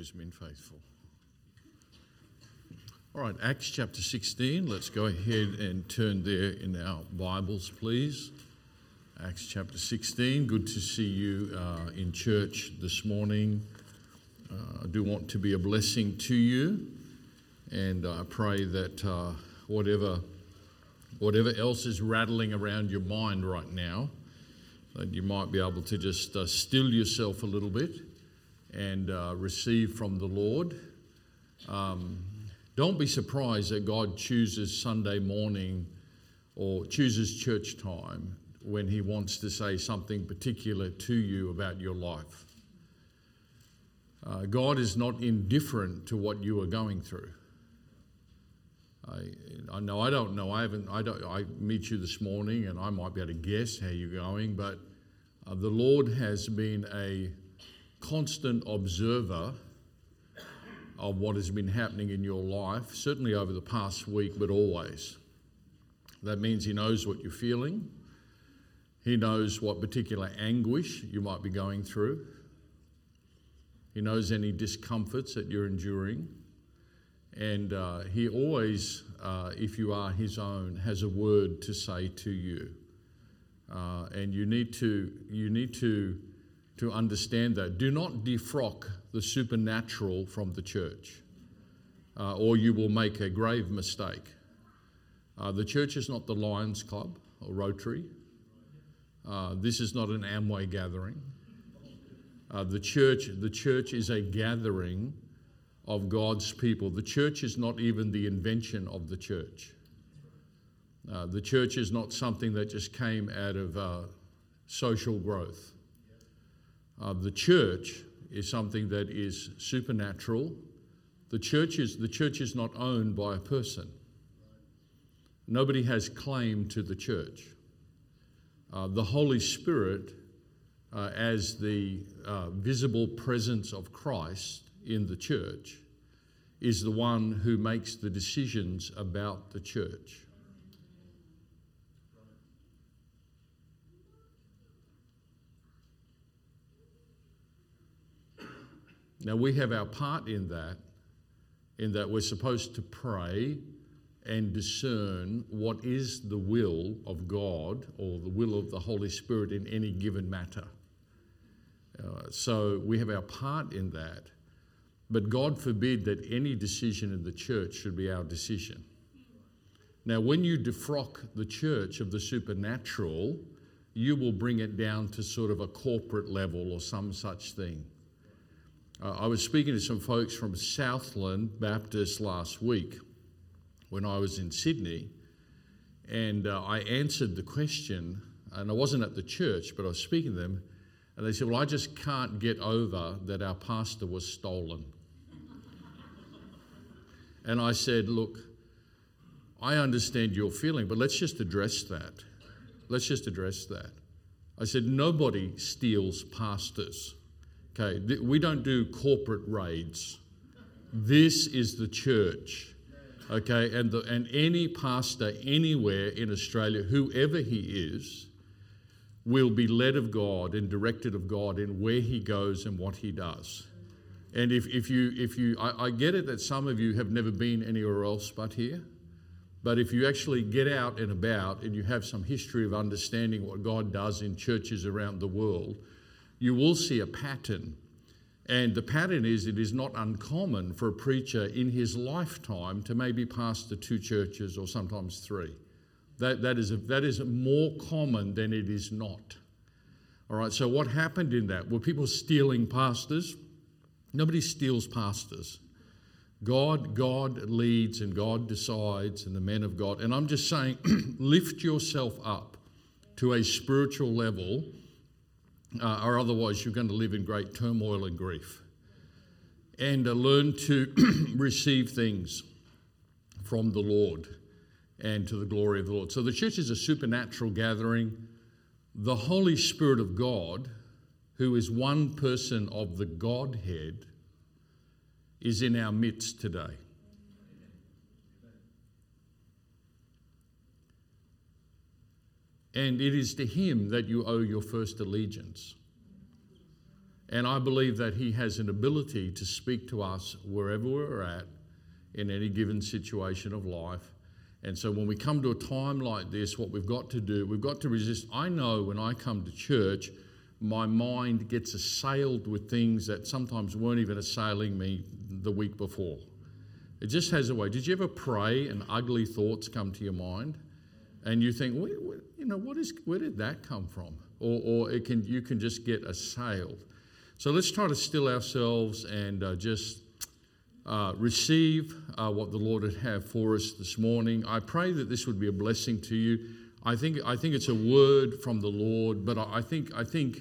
always been faithful. All right, Acts chapter 16. Let's go ahead and turn there in our Bibles, please. Acts chapter 16. Good to see you uh, in church this morning. Uh, I do want to be a blessing to you, and I pray that uh, whatever, whatever else is rattling around your mind right now, that you might be able to just uh, still yourself a little bit and uh, receive from the Lord. Um, don't be surprised that God chooses Sunday morning or chooses church time when He wants to say something particular to you about your life. Uh, God is not indifferent to what you are going through. I, know I don't know. I haven't. I don't. I meet you this morning, and I might be able to guess how you're going. But uh, the Lord has been a constant observer of what has been happening in your life, certainly over the past week, but always. That means He knows what you're feeling, He knows what particular anguish you might be going through, He knows any discomforts that you're enduring. And uh, He always, uh, if you are His own, has a word to say to you. Uh, and you need to, you need to to understand that. Do not defrock the supernatural from the church, uh, or you will make a grave mistake. Uh, the church is not the Lions Club or Rotary. Uh, this is not an Amway gathering. Uh, the church, the church is a gathering of God's people. The church is not even the invention of the church. Uh, the church is not something that just came out of uh, social growth. Uh, the church is something that is supernatural. The church is, the church is not owned by a person. Nobody has claim to the church. Uh, the Holy Spirit, uh, as the uh, visible presence of Christ in the church, is the one who makes the decisions about the church. Now, we have our part in that, in that we're supposed to pray and discern what is the will of God or the will of the Holy Spirit in any given matter. Uh, so we have our part in that. But God forbid that any decision in the church should be our decision. Now, when you defrock the church of the supernatural, you will bring it down to sort of a corporate level or some such thing. Uh, I was speaking to some folks from Southland Baptist last week when I was in Sydney, and uh, I answered the question, and I wasn't at the church, but I was speaking to them, and they said, Well, I just can't get over that our pastor was stolen. and I said, Look, I understand your feeling, but let's just address that. Let's just address that. I said, Nobody steals pastors. Okay, we don't do corporate raids. This is the church. Okay, and, the, and any pastor anywhere in Australia, whoever he is, will be led of God and directed of God in where he goes and what he does. And if, if you, if you I, I get it that some of you have never been anywhere else but here, but if you actually get out and about and you have some history of understanding what God does in churches around the world, you will see a pattern. And the pattern is it is not uncommon for a preacher in his lifetime to maybe pastor two churches or sometimes three. That, that, is, a, that is more common than it is not. All right, so what happened in that? Were people stealing pastors? Nobody steals pastors. God, God leads and God decides, and the men of God. And I'm just saying, lift yourself up to a spiritual level uh, or otherwise you're going to live in great turmoil and grief. And uh, learn to receive things from the Lord and to the glory of the Lord. So the church is a supernatural gathering. The Holy Spirit of God, who is one person of the Godhead, is in our midst today. And it is to him that you owe your first allegiance. And I believe that He has an ability to speak to us wherever we're at in any given situation of life. And so when we come to a time like this, what we've got to do, we've got to resist. I know when I come to church, my mind gets assailed with things that sometimes weren't even assailing me the week before. It just has a way. Did you ever pray and ugly thoughts come to your mind? And you think, where, you know, what is, where did that come from? Or, or it can, you can just get assailed. So let's try to still ourselves and uh, just uh, receive uh, what the Lord would have for us this morning. I pray that this would be a blessing to you. I think, I think it's a word from the Lord, but I think, I, think,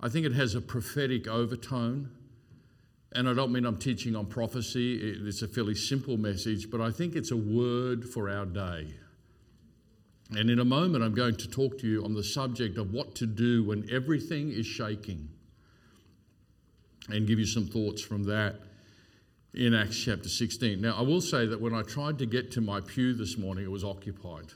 I think it has a prophetic overtone. And I don't mean I'm teaching on prophecy, it's a fairly simple message, but I think it's a word for our day. And in a moment, I'm going to talk to you on the subject of what to do when everything is shaking and give you some thoughts from that in Acts chapter 16. Now, I will say that when I tried to get to my pew this morning, it was occupied.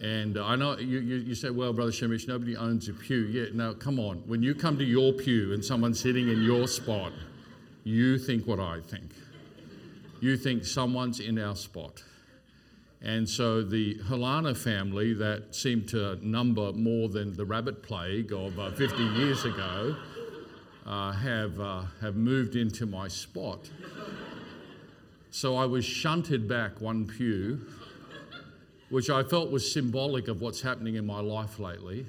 And I know you, you, you say, well, Brother Sehmish, nobody owns a pew. Yeah, now come on. When you come to your pew and someone's sitting in your spot, you think what I think. You think someone's in our spot. And so the Halana family, that seemed to number more than the rabbit plague of uh, 50 years ago, uh, have, uh, have moved into my spot. So I was shunted back one pew which I felt was symbolic of what's happening in my life lately.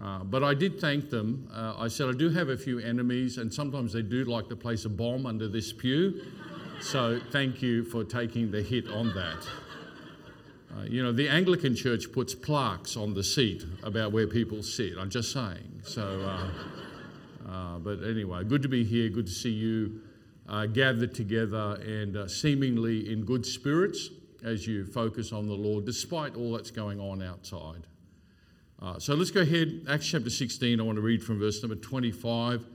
Uh, but I did thank them. Uh, I said, I do have a few enemies, and sometimes they do like to place a bomb under this pew. So thank you for taking the hit on that. Uh, you know, the Anglican Church puts plaques on the seat about where people sit. I'm just saying. So, uh, uh, but anyway, good to be here. Good to see you uh, gathered together and seemingly in good spirits as you focus on the Lord, despite all that's going on outside. Uh, so let's go ahead. Acts chapter 16, I want to read from verse number 25.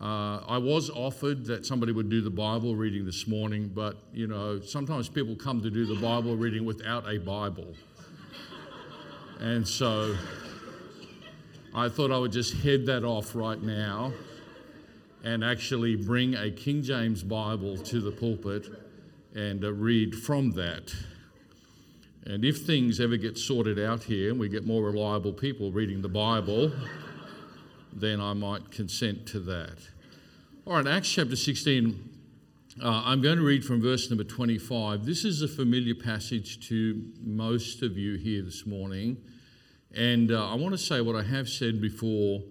Uh, I was offered that somebody would do the Bible reading this morning, but you know, sometimes people come to do the Bible reading without a Bible. And so I thought I would just head that off right now and actually bring a King James Bible to the pulpit and uh, read from that. And if things ever get sorted out here and we get more reliable people reading the Bible, then I might consent to that. All right, Acts chapter 16. Uh, I'm going to read from verse number 25. This is a familiar passage to most of you here this morning. And uh, I want to say what I have said before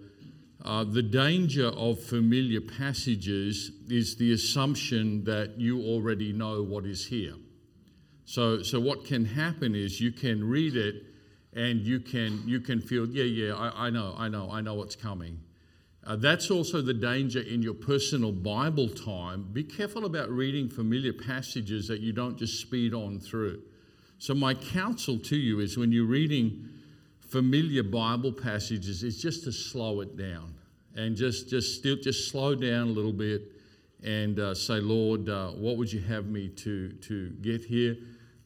uh, the danger of familiar passages is the assumption that you already know what is here. So, so what can happen is you can read it and you can, you can feel, yeah, yeah, I, I know, I know, I know what's coming. Uh, that's also the danger in your personal Bible time. Be careful about reading familiar passages that you don't just speed on through. So, my counsel to you is when you're reading familiar Bible passages is just to slow it down and just just still just slow down a little bit and uh, say, Lord, uh, what would you have me to to get here?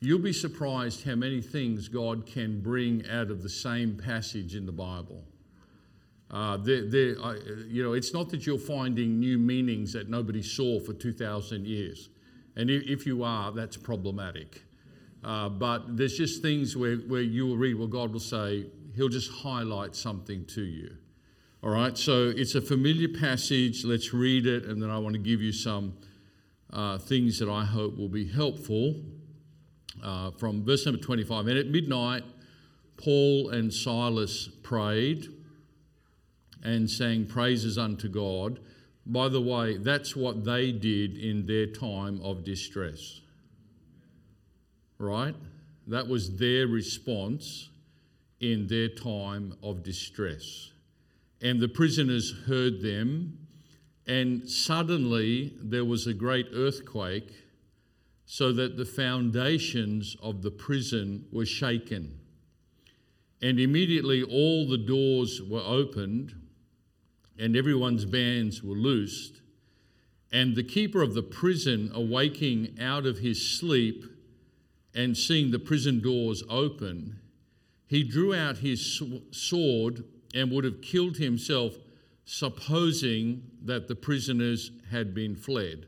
You'll be surprised how many things God can bring out of the same passage in the Bible. Uh, they're, they're, uh, you know, it's not that you're finding new meanings that nobody saw for 2,000 years. And if you are, that's problematic. Uh, but there's just things where, where you will read where God will say, He'll just highlight something to you. All right, so it's a familiar passage. Let's read it, and then I want to give you some uh, things that I hope will be helpful. Uh, from verse number 25. And at midnight, Paul and Silas prayed and sang praises unto God. By the way, that's what they did in their time of distress. Right? That was their response in their time of distress. And the prisoners heard them, and suddenly there was a great earthquake, so that the foundations of the prison were shaken. And immediately all the doors were opened, and everyone's bands were loosed. And the keeper of the prison, awaking out of his sleep and seeing the prison doors open, he drew out his sword and would have killed himself, supposing that the prisoners had been fled.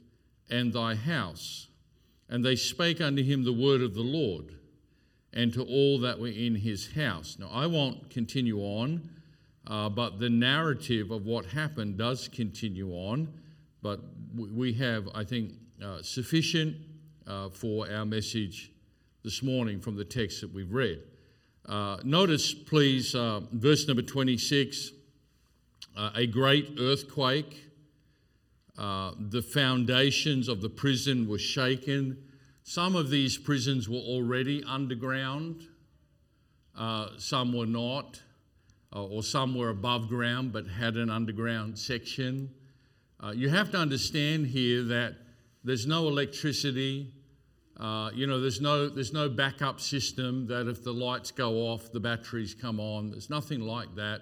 and thy house. And they spake unto him the word of the Lord, and to all that were in his house. Now, I won't continue on, uh, but the narrative of what happened does continue on. But we have, I think, uh, sufficient uh, for our message this morning from the text that we've read. Uh, notice, please, uh, verse number 26 uh, a great earthquake. Uh, the foundations of the prison were shaken. Some of these prisons were already underground, uh, some were not, uh, or some were above ground but had an underground section. you have to understand here that there's no electricity, uh, you know, there's no, there's no backup system that if the lights go off, the batteries come on. There's nothing like that.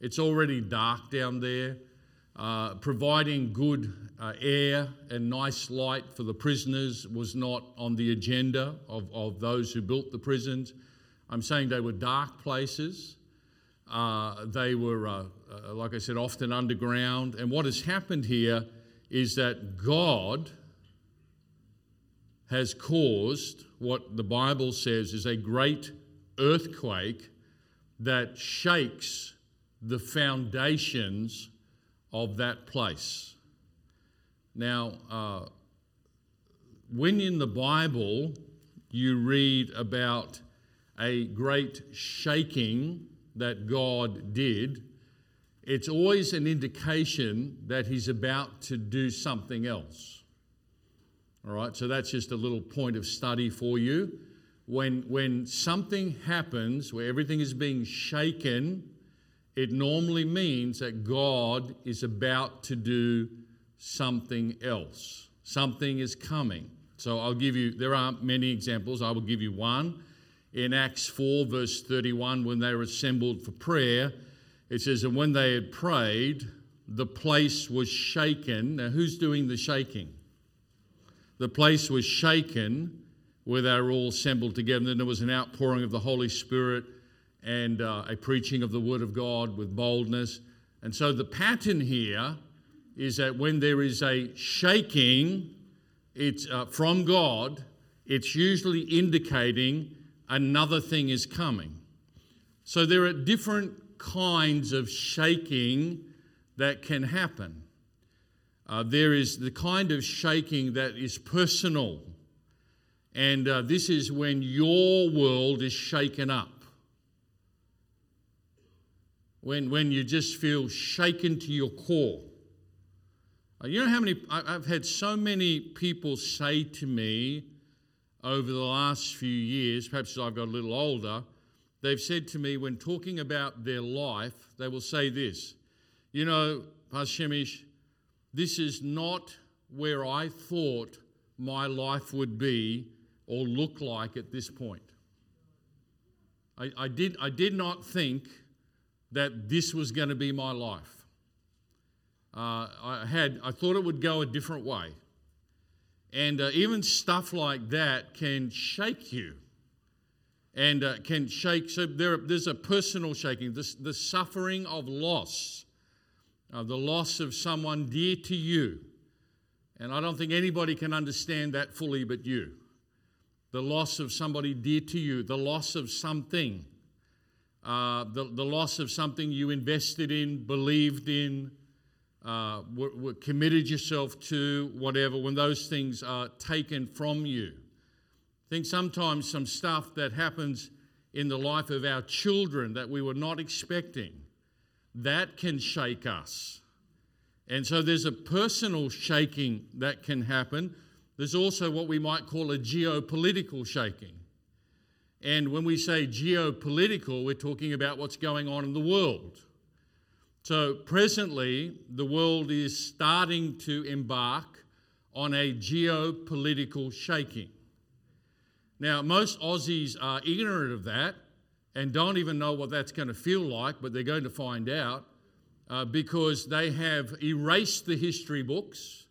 It's already dark down there. Uh, providing good uh, air and nice light for the prisoners was not on the agenda of, of those who built the prisons. I'm saying they were dark places. Uh, they were, uh, uh, like I said, often underground. And what has happened here is that God has caused what the Bible says is a great earthquake that shakes the foundations of that place. Now, uh, when in the Bible you read about a great shaking that God did, it's always an indication that He's about to do something else. All right, so that's just a little point of study for you. When, when something happens where everything is being shaken, it normally means that God is about to do something else. Something is coming. So I'll give you, there aren't many examples. I will give you one. In Acts 4, verse 31, when they were assembled for prayer, it says, And when they had prayed, the place was shaken. Now, who's doing the shaking? the place was shaken where they were all assembled together. And there was an outpouring of the Holy Spirit and uh, a preaching of the Word of God with boldness. And so the pattern here is that when there is a shaking, it's uh, from God, it's usually indicating another thing is coming. So there are different kinds of shaking that can happen. Uh, there is the kind of shaking that is personal. And uh, this is when your world is shaken up. When, when you just feel shaken to your core. Uh, you know how many, I've had so many people say to me over the last few years, perhaps as I've got a little older, they've said to me when talking about their life, they will say this You know, Pastor Sehmish, this is not where I thought my life would be or look like at this point. I, I did, I did not think that this was going to be my life. Uh, I had, I thought it would go a different way. And uh, even stuff like that can shake you and uh, can shake. So there, there's a personal shaking, this, the suffering of loss uh, the loss of someone dear to you. And I don't think anybody can understand that fully but you. The loss of somebody dear to you, the loss of something, uh, the, the loss of something you invested in, believed in, uh, committed yourself to, whatever, when those things are taken from you. I think sometimes some stuff that happens in the life of our children that we were not expecting that can shake us. And so there's a personal shaking that can happen. There's also what we might call a geopolitical shaking. And when we say geopolitical, we're talking about what's going on in the world. So, presently, the world is starting to embark on a geopolitical shaking. Now, most Aussies are ignorant of that and don't even know what that's going to feel like, but they're going to find out uh, because they have erased the history books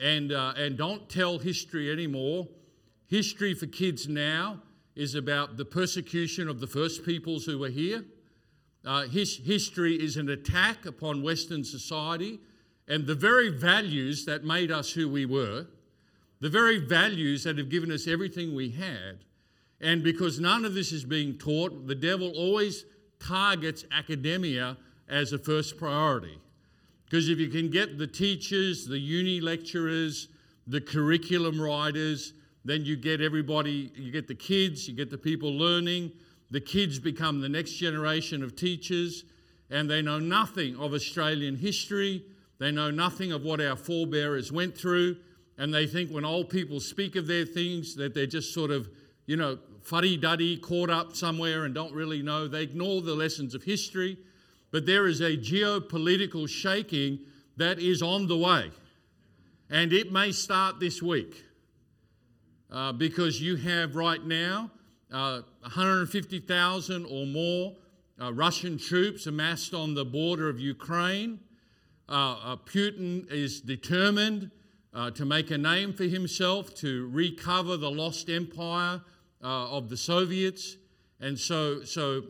and, uh, and don't tell history anymore. History for kids now is about the persecution of the first peoples who were here uh, his history is an attack upon Western society and the very values that made us who we were, the very values that have given us everything we had. And because none of this is being taught, the devil always targets academia as a first priority. Because if you can get the teachers, the uni lecturers, the curriculum writers, then you get everybody, you get the kids, you get the people learning, the kids become the next generation of teachers, and they know nothing of Australian history. They know nothing of what our forebears went through, and they think when old people speak of their things that they're just sort of, you know, fuddy duddy, caught up somewhere and don't really know. They ignore the lessons of history. But there is a geopolitical shaking that is on the way, and it may start this week uh, because you have right now uh, 150,000 or more uh, Russian troops amassed on the border of Ukraine. Uh, uh Putin is determined uh, to make a name for himself, to recover the lost empire of the Soviets. And so, so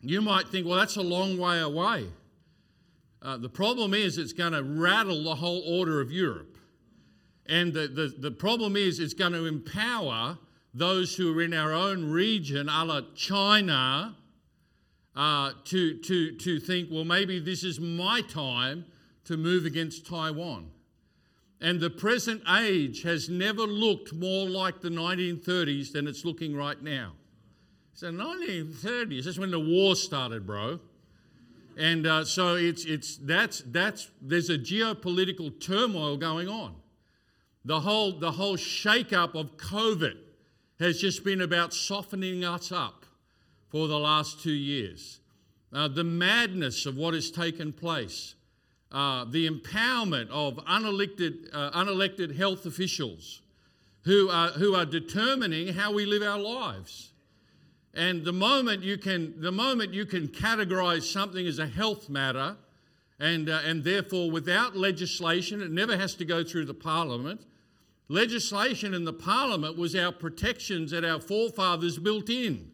you might think, well, that's a long way away. the problem is, it's going to rattle the whole order of Europe. And the, the, the problem is, it's going to empower those who are in our own region, a la China, uh, to, to, to think, well, maybe this is my time to move against Taiwan. And the present age has never looked more like the 1930s than it's looking right now. So 1930s, that's when the war started, bro. And uh, so it's, it's, that's, that's, there's a geopolitical turmoil going on. The whole, the whole shake-up of COVID has just been about softening us up for the last two years. Uh, the madness of what has taken place, uh, the empowerment of unelected, uh, unelected health officials who are, who are determining how we live our lives. And the moment you can, the moment you can categorize something as a health matter, and, uh, and therefore without legislation, it never has to go through the parliament, Legislation in the parliament was our protections that our forefathers built in.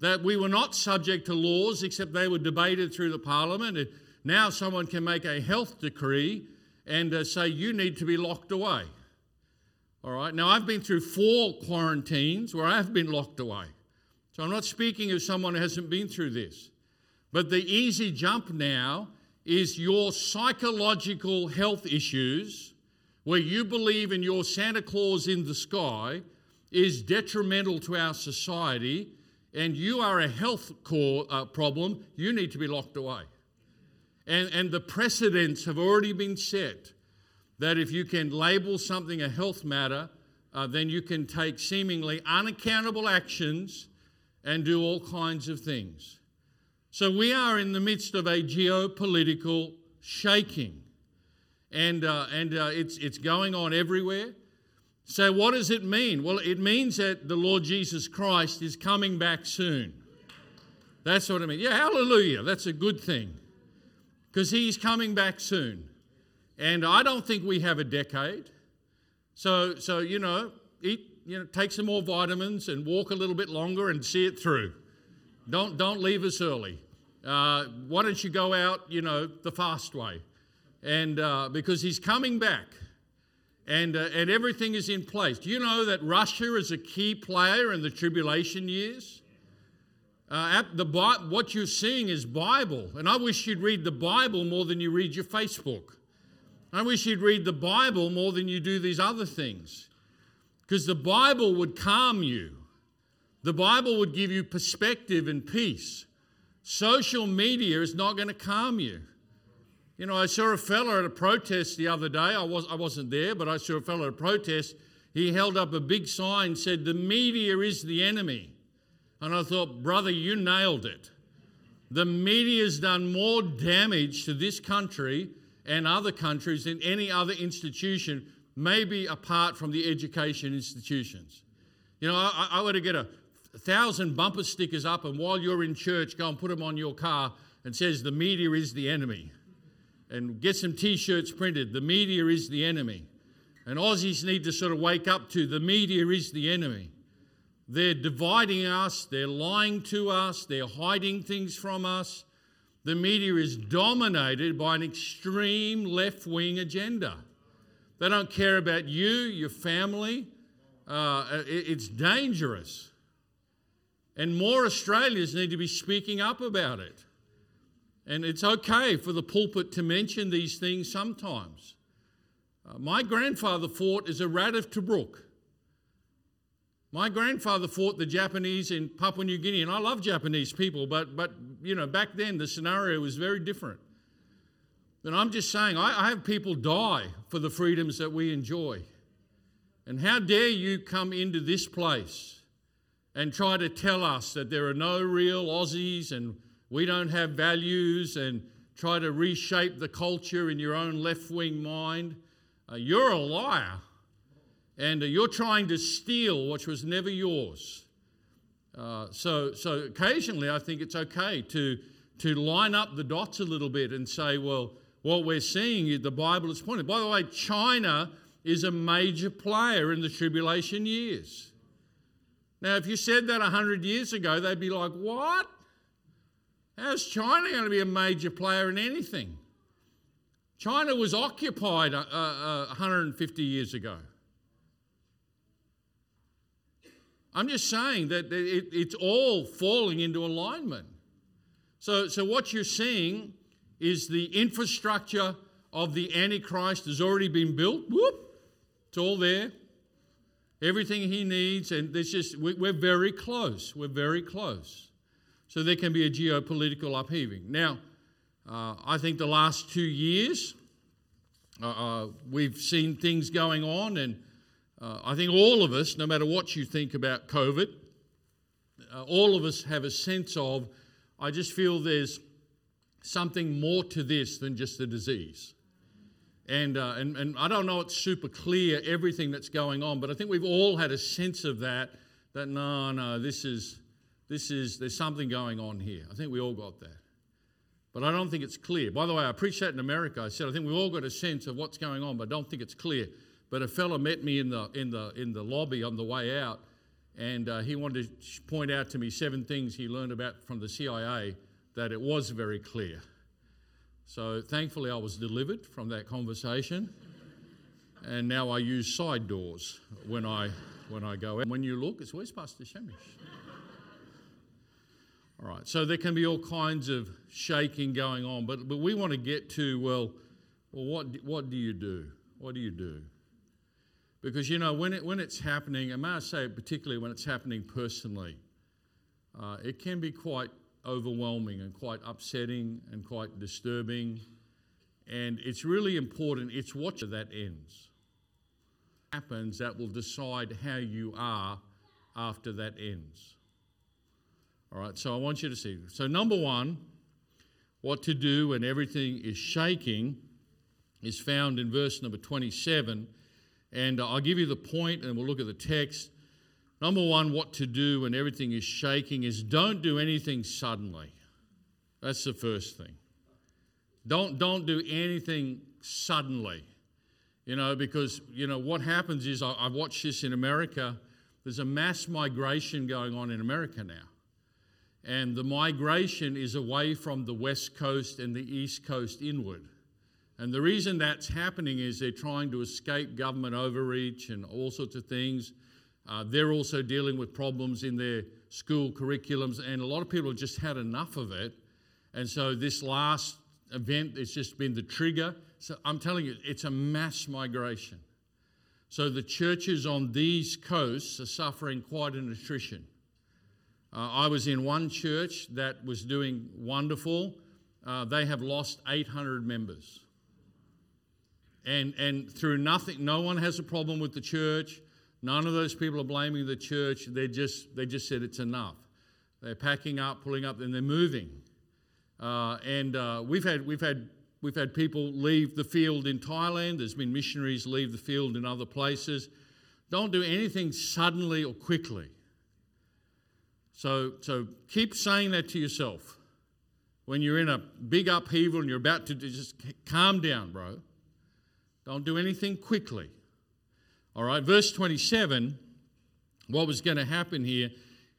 That we were not subject to laws except they were debated through the parliament. And now someone can make a health decree and uh, say you need to be locked away. All right, now I've been through four quarantines where I have been locked away. So I'm not speaking of someone who hasn't been through this. But the easy jump now is your psychological health issues where you believe in your Santa Claus in the sky is detrimental to our society and you are a health core, uh, problem, you need to be locked away. And, and the precedents have already been set that if you can label something a health matter, uh, then you can take seemingly unaccountable actions and do all kinds of things. So we are in the midst of a geopolitical shaking and, uh, and uh, it's, it's going on everywhere. So, what does it mean? Well, it means that the Lord Jesus Christ is coming back soon. That's what I mean. Yeah, hallelujah. That's a good thing because he's coming back soon. And I don't think we have a decade. So, so you know, eat, you know, take some more vitamins and walk a little bit longer and see it through. Don't, don't leave us early. Uh, why don't you go out, you know, the fast way? And uh, because he's coming back and, uh, and everything is in place. Do you know that Russia is a key player in the tribulation years? Uh, the, what you're seeing is Bible, and I wish you'd read the Bible more than you read your Facebook. I wish you'd read the Bible more than you do these other things, because the Bible would calm you. The Bible would give you perspective and peace. Social media is not going to calm you. You know, I saw a fellow at a protest the other day. I, was, I wasn't there, but I saw a fellow at a protest. He held up a big sign, said, The media is the enemy. And I thought, brother, you nailed it. The media has done more damage to this country and other countries than any other institution, maybe apart from the education institutions. You know, I, I were to get a thousand bumper stickers up, and while you're in church, go and put them on your car and says, The media is the enemy. And get some t shirts printed, The media is the enemy. And Aussies need to sort of wake up to the media is the enemy. They're dividing us, they're lying to us, they're hiding things from us. The media is dominated by an extreme left wing agenda. They don't care about you, your family. Uh, it's dangerous. And more Australians need to be speaking up about it. And it's okay for the pulpit to mention these things sometimes. Uh, my grandfather fought as a rat of Tobruk. My grandfather fought the Japanese in Papua New Guinea, and I love Japanese people, but, but you know, back then the scenario was very different. And I'm just saying, I, I have people die for the freedoms that we enjoy. And how dare you come into this place and try to tell us that there are no real Aussies and we don't have values and try to reshape the culture in your own left wing mind? Uh, you're a liar and uh, you're trying to steal what was never yours. Uh, so, so occasionally I think it's okay to, to line up the dots a little bit and say, well, what we're seeing is the Bible is pointing. By the way, China is a major player in the tribulation years. Now, if you said that 100 years ago, they'd be like, what? How's China going to be a major player in anything? China was occupied uh, uh, 150 years ago. I'm just saying that it, it's all falling into alignment. So, so what you're seeing is the infrastructure of the Antichrist has already been built. Whoop, it's all there. Everything he needs, and there's just we're very close. We're very close. So there can be a geopolitical upheaving. Now, uh, I think the last two years, uh, uh, we've seen things going on, and uh, I think all of us, no matter what you think about COVID, uh, all of us have a sense of, I just feel there's something more to this than just the disease. And, uh, and, and I don't know it's super clear everything that's going on, but I think we've all had a sense of that, that no, no, this is, this is, there's something going on here. I think we all got that. But I don't think it's clear. By the way, I preached that in America. I said, I think we've all got a sense of what's going on, but I don't think it's clear. But a fellow met me in the, in the, in the lobby on the way out, and uh, he wanted to point out to me seven things he learned about from the CIA that it was very clear. So thankfully, I was delivered from that conversation, and now I use side doors when I, when I go out. When you look, it's where's Pastor Sehmish? All right, so there can be all kinds of shaking going on, but, but we want to get to, well, well what, what do you do? What do you do? Because, you know, when, it, when it's happening, and may I say, particularly when it's happening personally, uh, it can be quite overwhelming and quite upsetting and quite disturbing. And it's really important, it's what that ends. Happens that will decide how you are after that ends. All right, so I want you to see. So, number one, what to do when everything is shaking is found in verse number 27 and I'll give you the point and we'll look at the text. Number one, what to do when everything is shaking is don't do anything suddenly. That's the first thing. Don't, don't do anything suddenly. You know, because, you know, what happens is I've watched this in America. There's a mass migration going on in America now. And the migration is away from the West Coast and the East Coast inward. And the reason that's happening is they're trying to escape government overreach and all sorts of things. Uh, they're also dealing with problems in their school curriculums, and a lot of people have just had enough of it. And so this last event, it's just been the trigger. So I'm telling you, it's a mass migration. So the churches on these coasts are suffering quite an attrition. Uh, I was in one church that was doing wonderful. Uh, they have lost 800 members and, and through nothing, no one has a problem with the church. None of those people are blaming the church. They just, they just said it's enough. They're packing up, pulling up, and they're moving. Uh, and uh, we've, had, we've, had, we've had people leave the field in Thailand, there's been missionaries leave the field in other places. Don't do anything suddenly or quickly. So, so keep saying that to yourself. When you're in a big upheaval and you're about to just calm down, bro. Don't do anything quickly. All right, verse 27, what was going to happen here?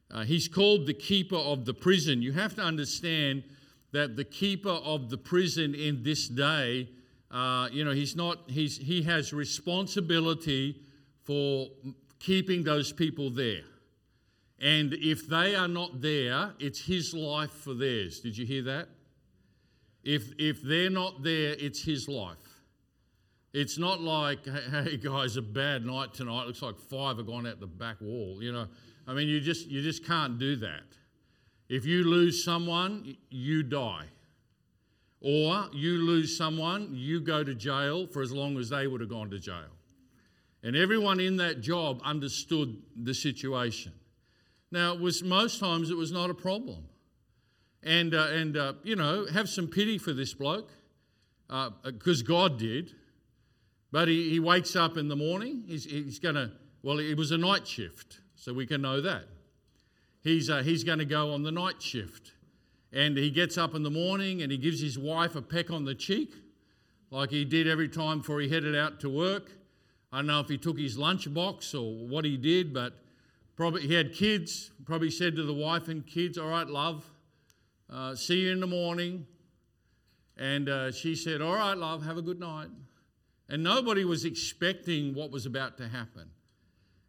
Uh, he's called the keeper of the prison. You have to understand that the keeper of the prison in this day, uh, you know, he's not, he's, he has responsibility for keeping those people there. And if they are not there, it's his life for theirs. Did you hear that? If, if they're not there, it's his life. It's not like, hey guys, a bad night tonight. Looks like five have gone out the back wall. You know, I mean, you just you just can't do that. If you lose someone, you die. Or you lose someone, you go to jail for as long as they would have gone to jail. And everyone in that job understood the situation. Now, it was most times it was not a problem. And, uh, and uh, you know, have some pity for this bloke, because uh, God did. But he, he wakes up in the morning, he's, he's going to, well, it was a night shift, so we can know that. He's, uh, he's going to go on the night shift. And he gets up in the morning and he gives his wife a peck on the cheek, like he did every time before he headed out to work. I don't know if he took his lunchbox or what he did, but Probably he had kids. Probably said to the wife and kids, "All right, love, uh, see you in the morning." And uh, she said, "All right, love, have a good night." And nobody was expecting what was about to happen,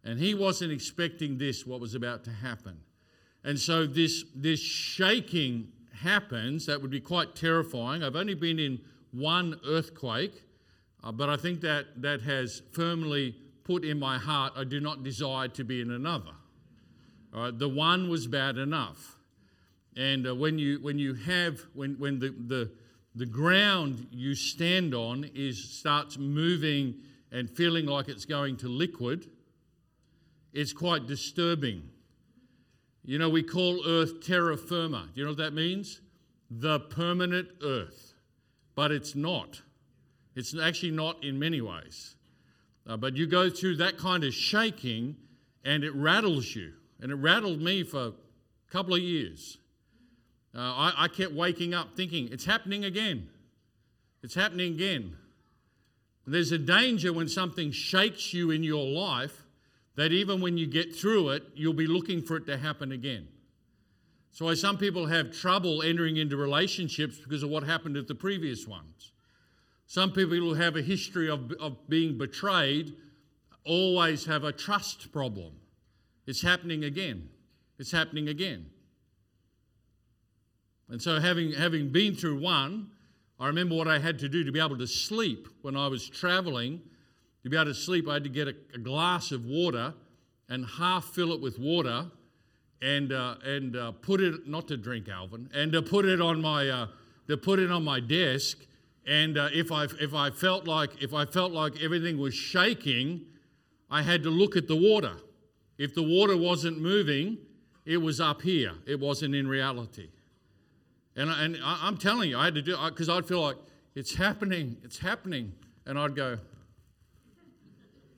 and he wasn't expecting this what was about to happen. And so this this shaking happens. That would be quite terrifying. I've only been in one earthquake, uh, but I think that that has firmly put in my heart I do not desire to be in another. The one was bad enough. And uh, when, you, when you have, when, when the, the, the ground you stand on is, starts moving and feeling like it's going to liquid, it's quite disturbing. You know, we call Earth terra firma. Do you know what that means? The permanent Earth. But it's not. It's actually not in many ways. Uh, but you go through that kind of shaking and it rattles you. And it rattled me for a couple of years. Uh, I, I kept waking up thinking, it's happening again. It's happening again. There's a danger when something shakes you in your life that even when you get through it, you'll be looking for it to happen again. So, why some people have trouble entering into relationships because of what happened at the previous ones. Some people who have a history of, of being betrayed always have a trust problem. It's happening again. It's happening again. And so, having, having been through one, I remember what I had to do to be able to sleep when I was traveling. To be able to sleep, I had to get a, a glass of water and half fill it with water and, uh, and uh, put it, not to drink, Alvin, and to put it on my, uh, to put it on my desk. And uh, if, I, if, I felt like, if I felt like everything was shaking, I had to look at the water if the water wasn't moving, it was up here. It wasn't in reality. And, I, and I, am telling you, I had to do because I'd feel like it's happening, it's happening. And I'd go,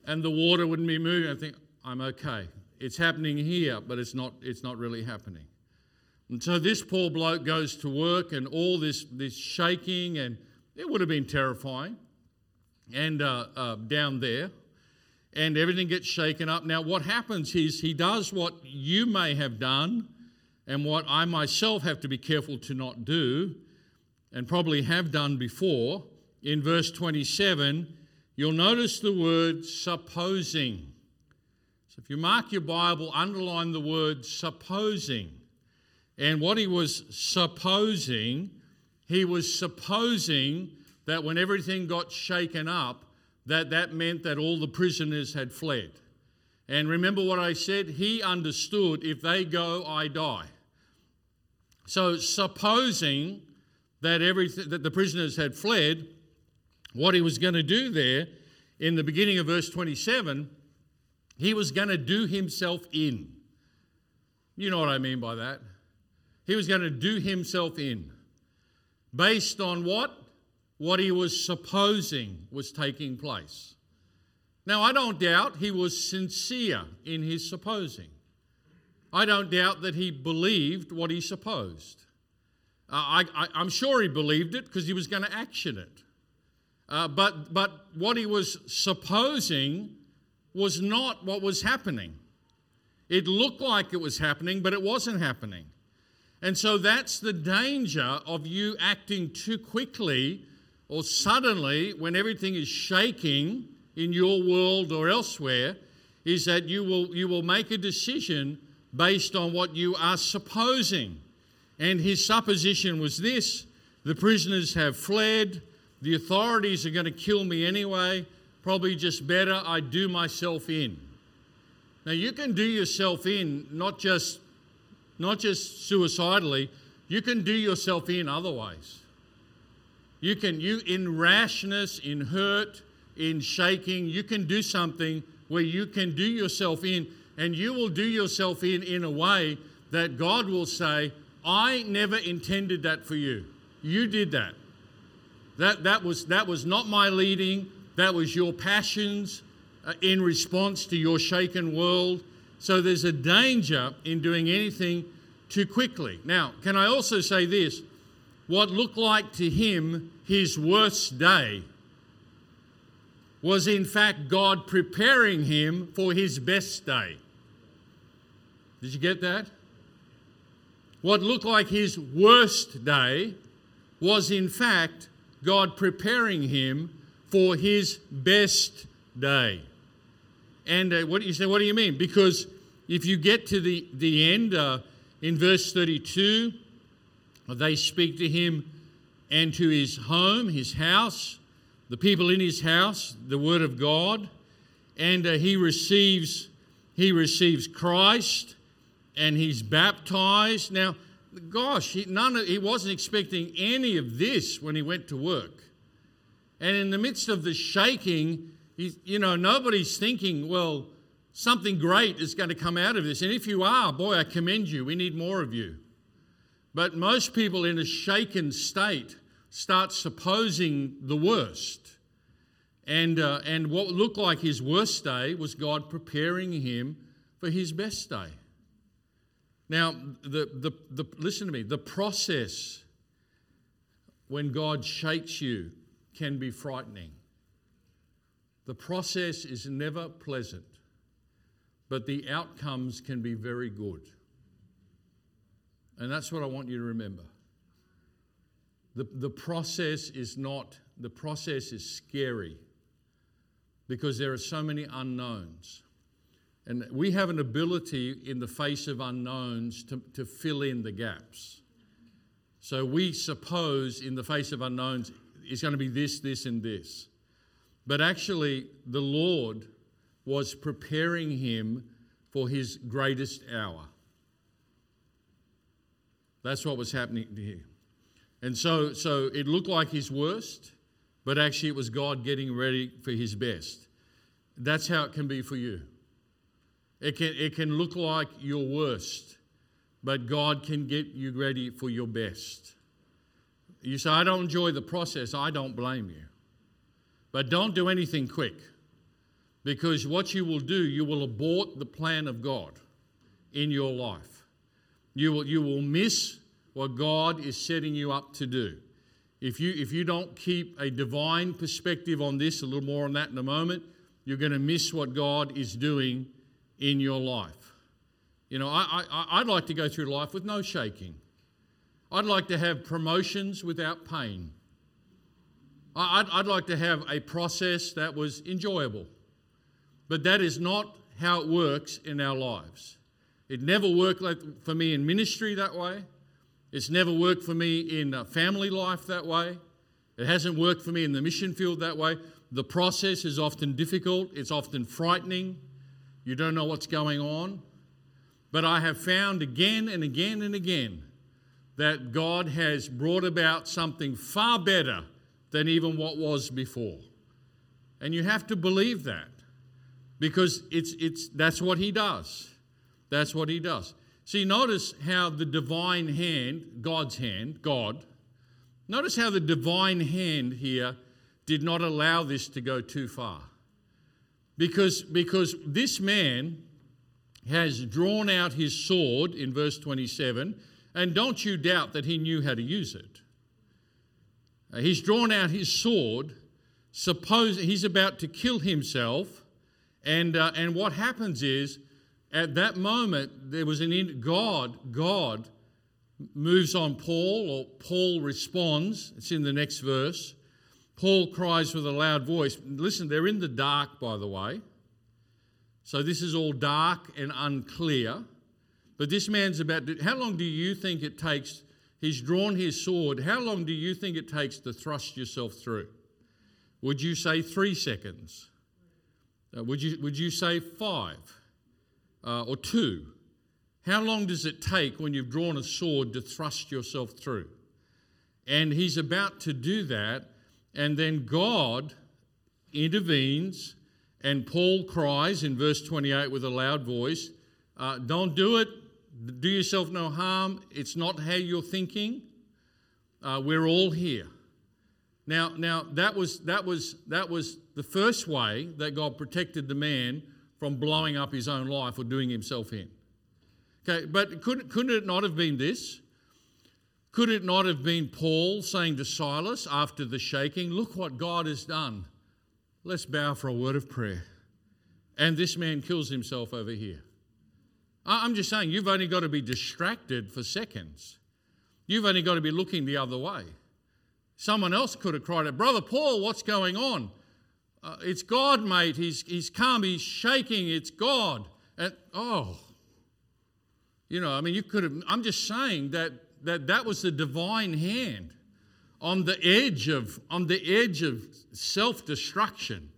and the water wouldn't be moving. I think, I'm okay. It's happening here, but it's not, it's not really happening. And so this poor bloke goes to work and all this, this shaking, and it would have been terrifying. And uh, uh, down there, and everything gets shaken up. Now, what happens is he does what you may have done and what I myself have to be careful to not do and probably have done before. In verse 27, you'll notice the word supposing. So if you mark your Bible, underline the word supposing. And what he was supposing, he was supposing that when everything got shaken up, that that meant that all the prisoners had fled. And remember what I said? He understood if they go, I die. So, supposing that, everything, that the prisoners had fled, what he was going to do there in the beginning of verse 27, he was going to do himself in. You know what I mean by that? He was going to do himself in. based on what? What he was supposing was taking place. Now, I don't doubt he was sincere in his supposing. I don't doubt that he believed what he supposed. Uh, I, am sure he believed it because he was going to action it. Uh, but, but what he was supposing was not what was happening. It looked like it was happening, but it wasn't happening. And so that's the danger of you acting too quickly or suddenly when everything is shaking in your world or elsewhere, is that you will, you will make a decision based on what you are supposing. And his supposition was this the prisoners have fled, the authorities are going to kill me anyway, probably just better I do myself in. Now you can do yourself in not just not just suicidally, you can do yourself in other ways. You can you in rashness, in hurt, in shaking, you can do something where you can do yourself in and you will do yourself in in a way that God will say, I never intended that for you. You did that. That, that, was, that was not my leading, that was your passions uh, in response to your shaken world. So there's a danger in doing anything too quickly. Now, can I also say this? What looked like to him his worst day was in fact God preparing him for his best day. Did you get that? What looked like his worst day was in fact God preparing him for his best day. And uh, what you say, what do you mean? Because if you get to the, the end uh, in verse 32, they speak to him and to his home, his house, the people in his house, the word of God, and uh, he receives he receives Christ and he's baptized. Now, gosh, he, none of, he wasn't expecting any of this when he went to work. And in the midst of the shaking, you know, nobody's thinking, well, something great is going to come out of this. And if you are, boy, I commend you. We need more of you. But most people in a shaken state start supposing the worst. And, uh, and what looked like his worst day was God preparing him for his best day. Now, the, the, the, listen to me the process when God shakes you can be frightening. The process is never pleasant, but the outcomes can be very good. And that's what I want you to remember. The, the process is not, the process is scary because there are so many unknowns. And we have an ability in the face of unknowns to, to fill in the gaps. So we suppose in the face of unknowns, it's going to be this, this, and this. But actually, the Lord was preparing him for his greatest hour. That's what was happening here. And so, so it looked like his worst, but actually it was God getting ready for his best. That's how it can be for you. It can, it can look like your worst, but God can get you ready for your best. You say, I don't enjoy the process. I don't blame you. But don't do anything quick because what you will do, you will abort the plan of God in your life. You will, you will miss what God is setting you up to do. If you, if you don't keep a divine perspective on this, a little more on that in a moment, you're going to miss what God is doing in your life. You know, I, I, I'd like to go through life with no shaking. I'd like to have promotions without pain. I'd, I'd like to have a process that was enjoyable. But that is not how it works in our lives. It never worked like for me in ministry that way. It's never worked for me in uh, family life that way. It hasn't worked for me in the mission field that way. The process is often difficult, it's often frightening. You don't know what's going on. But I have found again and again and again that God has brought about something far better than even what was before. And you have to believe that because it's, it's, that's what He does. That's what He does. See, notice how the divine hand, God's hand, God, Notice how the divine hand here did not allow this to go too far. Because, because this man has drawn out his sword in verse 27, and don't you doubt that he knew how to use it. Uh, he's drawn out his sword, suppose he's about to kill himself, and, uh, and what happens is, at that moment, there was an in, God, God moves on Paul, or Paul responds. It's in the next verse. Paul cries with a loud voice. Listen, they're in the dark, by the way. So this is all dark and unclear. But this man's about to, how long do you think it takes? He's drawn his sword. How long do you think it takes to thrust yourself through? Would you say three seconds? Uh, would, you, would you say five uh, or two? How long does it take when you've drawn a sword to thrust yourself through? And he's about to do that, and then God intervenes, and Paul cries in verse 28 with a loud voice, uh, Don't do it. Do yourself no harm. It's not how you're thinking. Uh, we're all here. Now, now that was that was that was the first way that God protected the man from blowing up his own life or doing himself in. Okay, but could, couldn't it not have been this? Could it not have been Paul saying to Silas after the shaking, Look what God has done. Let's bow for a word of prayer. And this man kills himself over here. I'm just saying, you've only got to be distracted for seconds. You've only got to be looking the other way. Someone else could have cried out, Brother Paul, what's going on? Uh, it's God, mate. He's, he's calm, he's shaking. It's God. And, oh, you know, I mean, you could have, I'm just saying that that, that was the divine hand on the edge of, on the edge of self-destruction.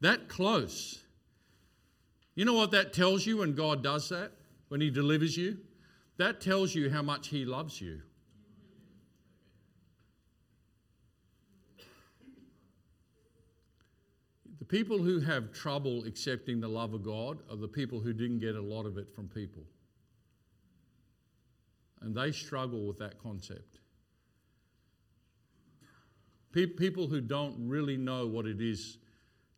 That close. You know what that tells you when God does that? When He delivers you? That tells you how much He loves you. People who have trouble accepting the love of God are the people who didn't get a lot of it from people and they struggle with that concept. People who don't really know what it is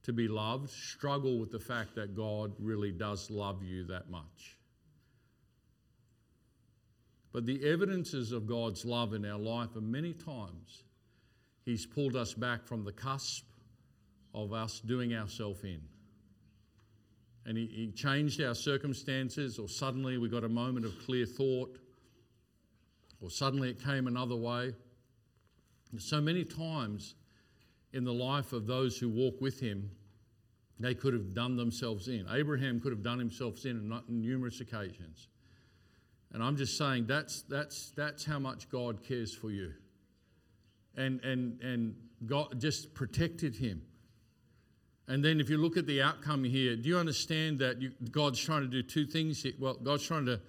to be loved struggle with the fact that God really does love you that much. But the evidences of God's love in our life are many times He's pulled us back from the cusp of us doing ourselves in. And he, he changed our circumstances, or suddenly we got a moment of clear thought or suddenly it came another way. So many times in the life of those who walk with him, they could have done themselves in. Abraham could have done himself in on numerous occasions. And I'm just saying that's, that's, that's how much God cares for you. And, and, and God just protected him. And then if you look at the outcome here, do you understand that you, God's trying to do two things? Here? Well, God's trying to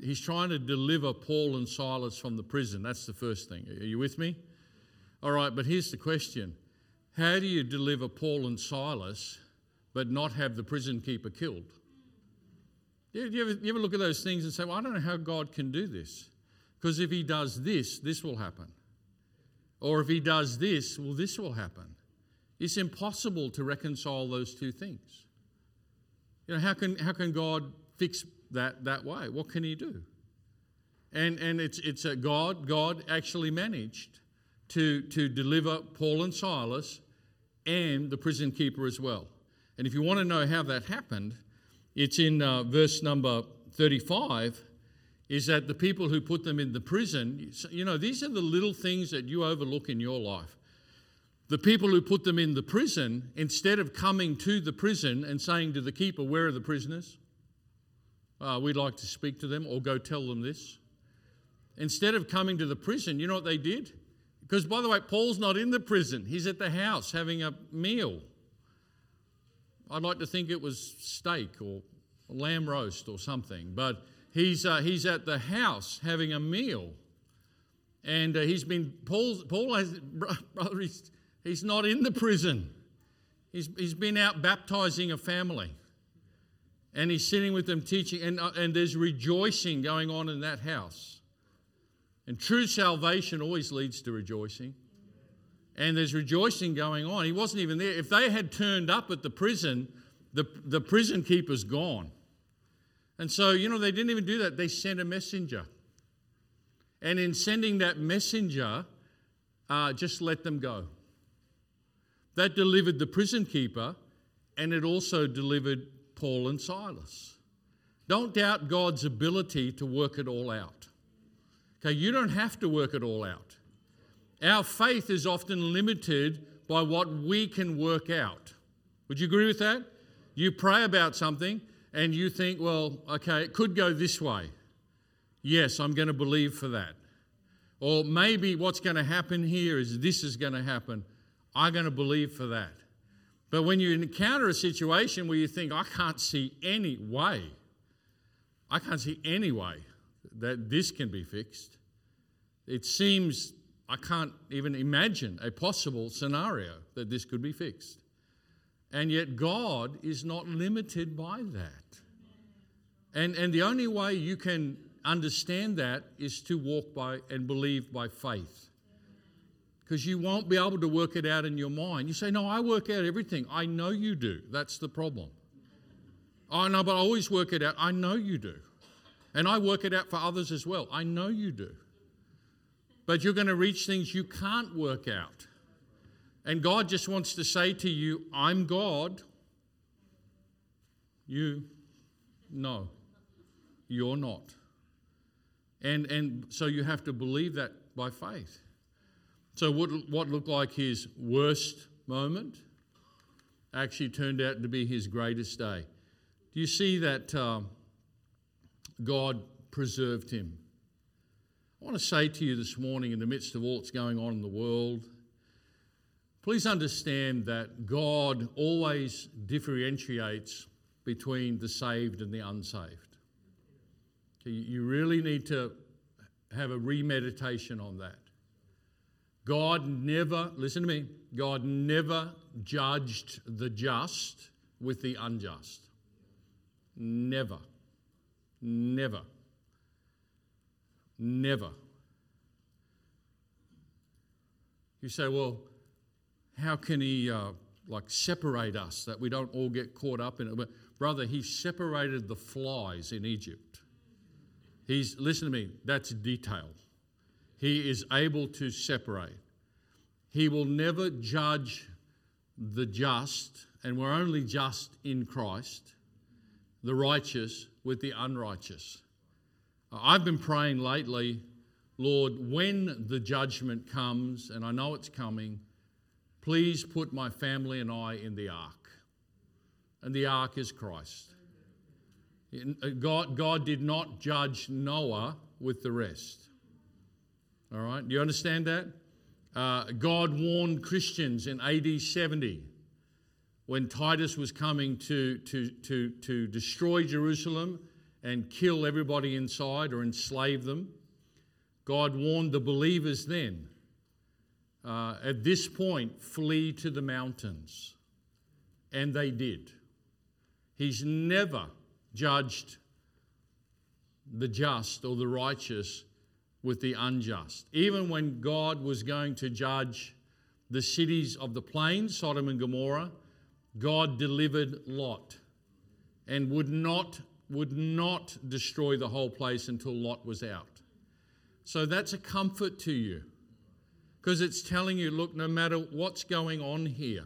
he's trying to deliver Paul and Silas from the prison. That's the first thing. Are you with me? All right, but here's the question How do you deliver Paul and Silas but not have the prison keeper killed? Do you ever, you ever look at those things and say, Well, I don't know how God can do this? Because if he does this, this will happen. Or if he does this, well, this will happen. It's impossible to reconcile those two things. You know, how can, how can God fix that, that way. What can he do? And, and it's, it's a God, God actually managed to, to deliver Paul and Silas and the prison keeper as well. And if you want to know how that happened, it's in uh, verse number 35 is that the people who put them in the prison, you know, these are the little things that you overlook in your life. The people who put them in the prison, instead of coming to the prison and saying to the keeper, Where are the prisoners? uh, we'd like to speak to them or go tell them this. Instead of coming to the prison, you know what they did? Because, by the way, Paul's not in the prison, he's at the house having a meal. I'd like to think it was steak or lamb roast or something, but he's, uh, he's at the house having a meal. And uh, he's been, Paul, Paul has, brother, he's, he's not in the prison. He's, he's been out baptizing a family and he's sitting with them teaching, and, uh, and there's rejoicing going on in that house. And true salvation always leads to rejoicing. And there's rejoicing going on. He wasn't even there. If they had turned up at the prison, the, the prison keeper's gone. And so, you know, they didn't even do that. They sent a messenger. And in sending that messenger, uh, just let them go. That delivered the prison keeper, and it also delivered Paul and Silas. Don't doubt God's ability to work it all out. Okay, you don't have to work it all out. Our faith is often limited by what we can work out. Would you agree with that? You pray about something and you think, well, okay, it could go this way. Yes, I'm going to believe for that. Or maybe what's going to happen here is this is going to happen. I'm going to believe for that. But when you encounter a situation where you think, I can't see any way, I can't see any way that this can be fixed, it seems I can't even imagine a possible scenario that this could be fixed. And yet, God is not limited by that. And, and the only way you can understand that is to walk by and believe by faith. Because you won't be able to work it out in your mind. You say, No, I work out everything. I know you do. That's the problem. Oh, no, but I always work it out. I know you do. And I work it out for others as well. I know you do. But you're going to reach things you can't work out. And God just wants to say to you, I'm God. You, no, you're not. And, and so you have to believe that by faith. So, what, what looked like his worst moment actually turned out to be his greatest day. Do you see that um, God preserved him? I want to say to you this morning, in the midst of all that's going on in the world, Please understand that God always differentiates between the saved and the unsaved. You really need to have a remeditation on that. God never, listen to me, God never judged the just with the unjust. Never. Never. Never. You say, well, how can he uh, like separate us that we don't all get caught up in it? But brother, he separated the flies in Egypt. He's listen to me. That's detail. He is able to separate. He will never judge the just, and we're only just in Christ, the righteous with the unrighteous. I've been praying lately, Lord, when the judgment comes, and I know it's coming, Please put my family and I in the ark. And the ark is Christ. Uh, God, God did not judge Noah with the rest. All right, do you understand that? Uh, God warned Christians in AD 70 when Titus was coming to, to, to, to destroy Jerusalem and kill everybody inside or enslave them. God warned the believers then uh, at this point, flee to the mountains. And they did. He's never judged the just or the righteous with the unjust. Even when God was going to judge the cities of the plain, Sodom and Gomorrah, God delivered Lot and would not, would not destroy the whole place until Lot was out. So that's a comfort to you because it's telling you look, no matter what's going on here,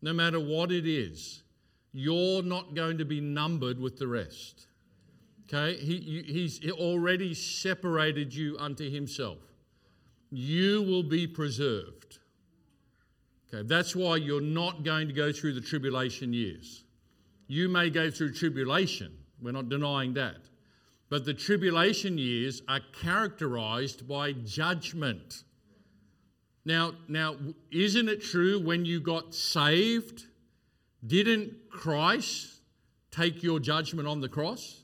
no matter what it is, you're not going to be numbered with the rest. Okay? He, he's already separated you unto himself. You will be preserved. Okay, that's why you're not going to go through the tribulation years. You may go through tribulation, we're not denying that. But the tribulation years are characterized by judgment. Now, now, isn't it true when you got saved, didn't Christ take your judgment on the cross?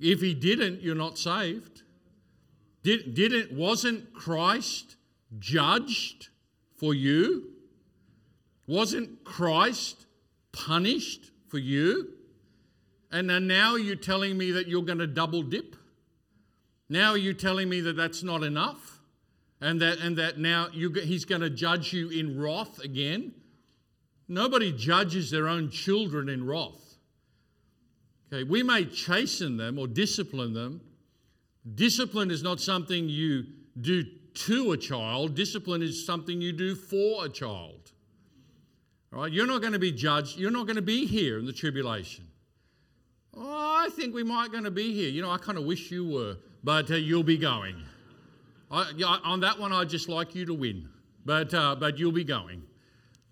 If he didn't, you're not saved. Did, didn't wasn't Christ judged for you? Wasn't Christ punished for you? And now you're telling me that you're going to double dip? Now are you telling me that that's not enough? And that, and that now you, he's going to judge you in wrath again? Nobody judges their own children in wrath. Okay, we may chasten them or discipline them. Discipline is not something you do to a child, discipline is something you do for a child. All right, you're not going to be judged, you're not going to be here in the tribulation. Oh, I think we might going to be here. You know, I kind of wish you were, but uh, you'll be going. I, on that one, I'd just like you to win, but, uh, but you'll be going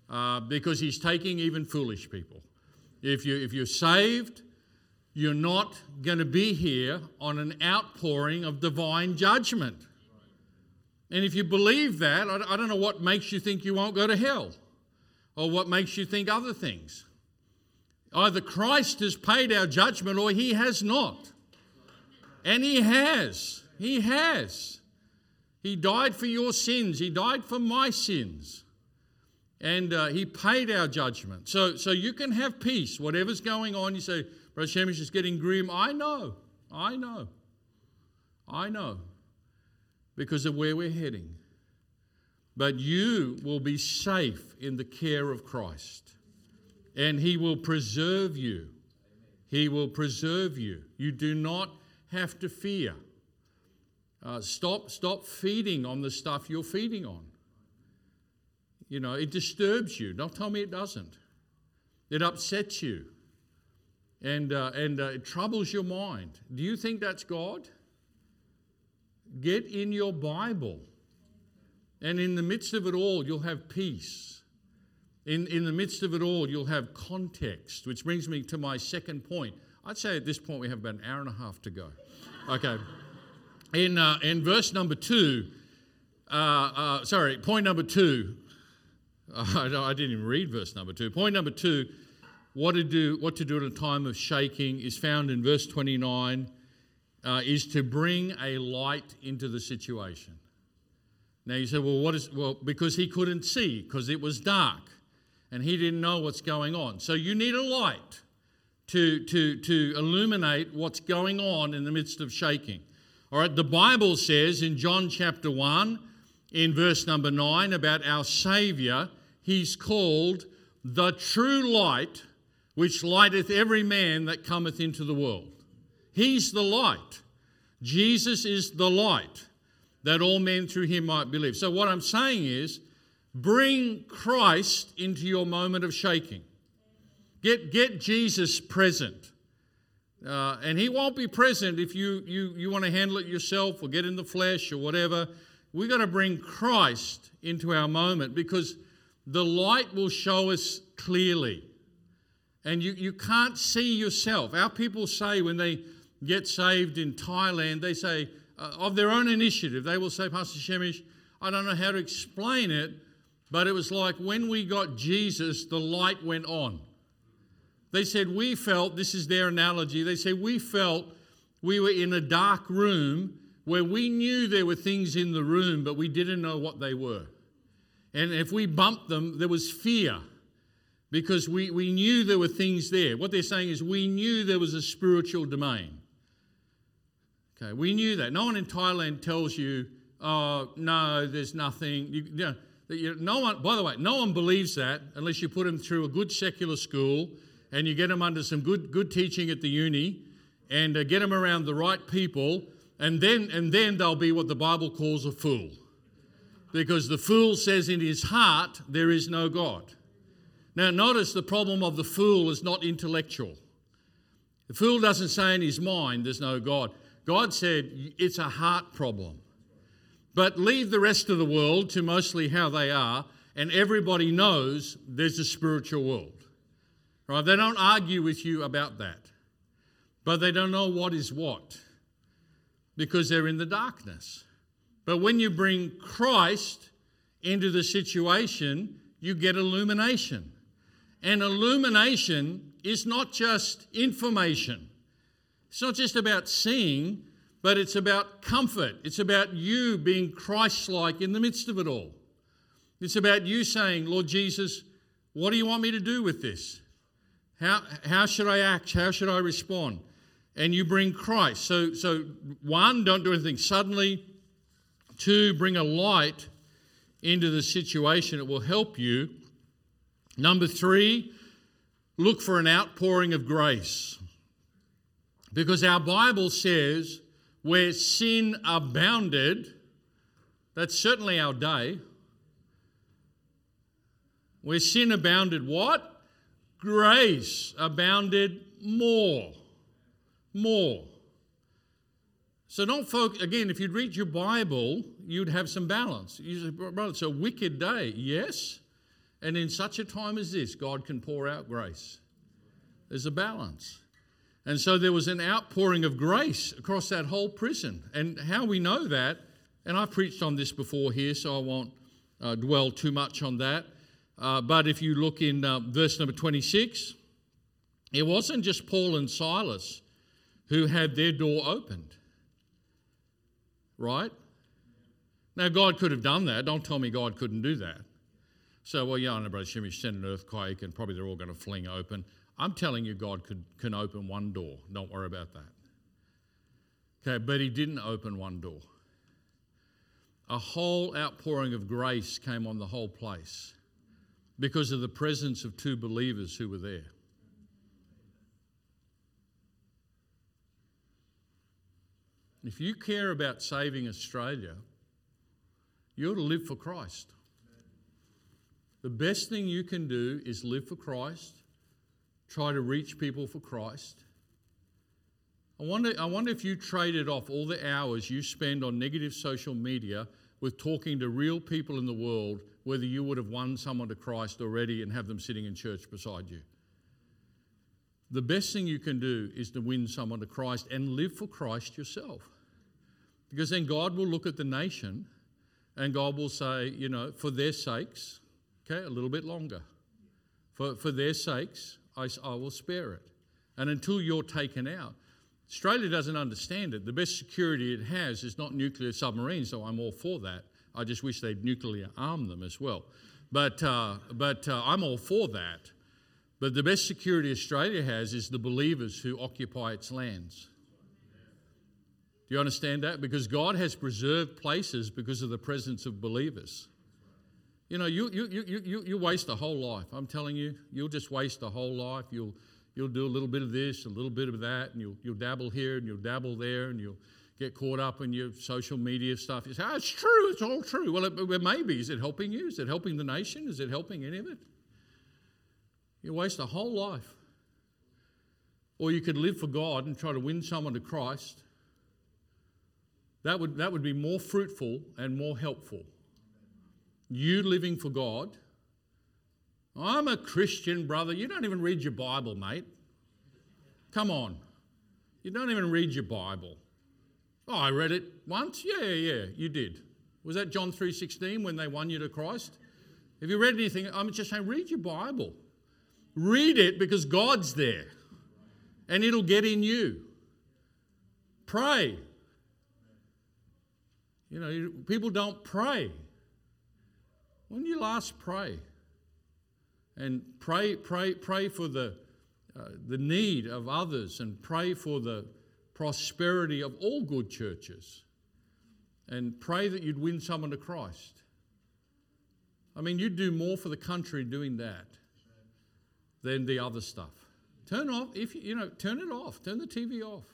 uh, because he's taking even foolish people. If, you, if you're saved, you're not going to be here on an outpouring of divine judgment. And if you believe that, I, don't know what makes you think you won't go to hell or what makes you think other things. Either Christ has paid our judgment or he has not. And he has. He has. He died for your sins, he died for my sins. And uh, he paid our judgment. So, so you can have peace. Whatever's going on, you say, Brother Sehmish is getting grim. I know. I know. I know. Because of where we're heading. But you will be safe in the care of Christ and He will preserve you. He will preserve you. You do not have to fear. Uh, stop, stop feeding on the stuff you're feeding on. You know, it disturbs you. Don't tell me it doesn't. It upsets you. And, uh, and uh, it troubles your mind. Do you think that's God? Get in your Bible. And in the midst of it all, you'll have peace. In, in the midst of it all, you'll have context, which brings me to my second point. I'd say at this point we have about an hour and a half to go. Okay. In, uh, in verse number two, uh, uh, sorry, point number two, I, I didn't even read verse number two. Point number two, what to do, what to do at a time of shaking is found in verse 29, uh, is to bring a light into the situation. Now you say, well, what is, well, because he couldn't see, because it was dark and he didn't know what's going on. So you need a light to, to, to illuminate what's going on in the midst of shaking. All right, the Bible says in John chapter 1, in verse number 9, about our Savior, he's called the true light which lighteth every man that cometh into the world. He's the light. Jesus is the light that all men through him might believe. So, what I'm saying is, Bring Christ into your moment of shaking. Get, get Jesus present. Uh, and he won't be present if you, you, you want to handle it yourself or get in the flesh or whatever. We've got to bring Christ into our moment because the light will show us clearly. And you, you can't see yourself. Our people say when they get saved in Thailand, they say, uh, of their own initiative, they will say, Pastor Sehmish, I don't know how to explain it, but it was like when we got Jesus, the light went on. They said, We felt, this is their analogy, they said, We felt we were in a dark room where we knew there were things in the room, but we didn't know what they were. And if we bumped them, there was fear because we, we knew there were things there. What they're saying is, we knew there was a spiritual domain. Okay, we knew that. No one in Thailand tells you, oh, no, there's nothing. You, you know, no one, by the way, no one believes that unless you put them through a good secular school and you get them under some good, good teaching at the uni and uh, get them around the right people, and then, and then they'll be what the Bible calls a fool. Because the fool says in his heart, there is no God. Now, notice the problem of the fool is not intellectual. The fool doesn't say in his mind, there's no God. God said it's a heart problem. But leave the rest of the world to mostly how they are, and everybody knows there's a spiritual world. Right? They don't argue with you about that. But they don't know what is what because they're in the darkness. But when you bring Christ into the situation, you get illumination. And illumination is not just information, it's not just about seeing, but it's about comfort. It's about you being Christ like in the midst of it all. It's about you saying, Lord Jesus, what do you want me to do with this? How, how should I act? How should I respond? and you bring Christ. So, so one, don't do anything suddenly. Two, bring a light into the situation. It will help you. Number three, look for an outpouring of grace. Because our Bible says where sin abounded, that's certainly our day. Where sin abounded, what? Grace abounded more. More. So don't focus, again, if you'd read your Bible, you'd have some balance. You say, brother, it's a wicked day. Yes. And in such a time as this, God can pour out grace. There's a balance. And so there was an outpouring of grace across that whole prison. And how we know that, and I've preached on this before here, so I won't uh, dwell too much on that. Uh, but if you look in uh, verse number 26, it wasn't just Paul and Silas who had their door opened, right? Now, God could have done that. Don't tell me God couldn't do that. So, well, yeah, I know, Brother Shimmy send an earthquake and probably they're all going to fling open. I'm telling you, God could, can open one door. Don't worry about that. Okay, but He didn't open one door. A whole outpouring of grace came on the whole place because of the presence of two believers who were there. If you care about saving Australia, you ought to live for Christ. The best thing you can do is live for Christ try to reach people for Christ. I wonder, I wonder if you traded off all the hours you spend on negative social media with talking to real people in the world, whether you would have won someone to Christ already and have them sitting in church beside you. The best thing you can do is to win someone to Christ and live for Christ yourself. Because then God will look at the nation and God will say, you know, for their sakes, okay, a little bit longer. For, for their sakes, I, I will spare it. And until you're taken out, Australia doesn't understand it. The best security it has is not nuclear submarines, though I'm all for that. I just wish they'd nuclear arm them as well. But, uh, but uh, I'm all for that. But the best security Australia has is the believers who occupy its lands. Do you understand that? Because God has preserved places because of the presence of believers. You know, you, you, you, you, you waste a whole life. I'm telling you, you'll just waste a whole life. You'll, you'll do a little bit of this, a little bit of that, and you'll, you'll dabble here and you'll dabble there, and you'll get caught up in your social media stuff. You say, oh, it's true, it's all true. Well, it, it may be. Is it helping you? Is it helping the nation? Is it helping any of it? You waste a whole life. Or you could live for God and try to win someone to Christ. That would, that would be more fruitful and more helpful you living for God. I'm a Christian, brother. You don't even read your Bible, mate. Come on. You don't even read your Bible. Oh, I read it once. Yeah, yeah, yeah, you did. Was that John 3:16 when they won you to Christ? Have you read anything? I'm just saying read your Bible. Read it because God's there. And it'll get in you. Pray. You know, people don't pray. When you last pray? And pray, pray, pray for the, uh, the need of others and pray for the prosperity of all good churches. And pray that you'd win someone to Christ. I mean, you'd do more for the country doing that than the other stuff. Turn off, if you, you know, turn it off. Turn the TV off.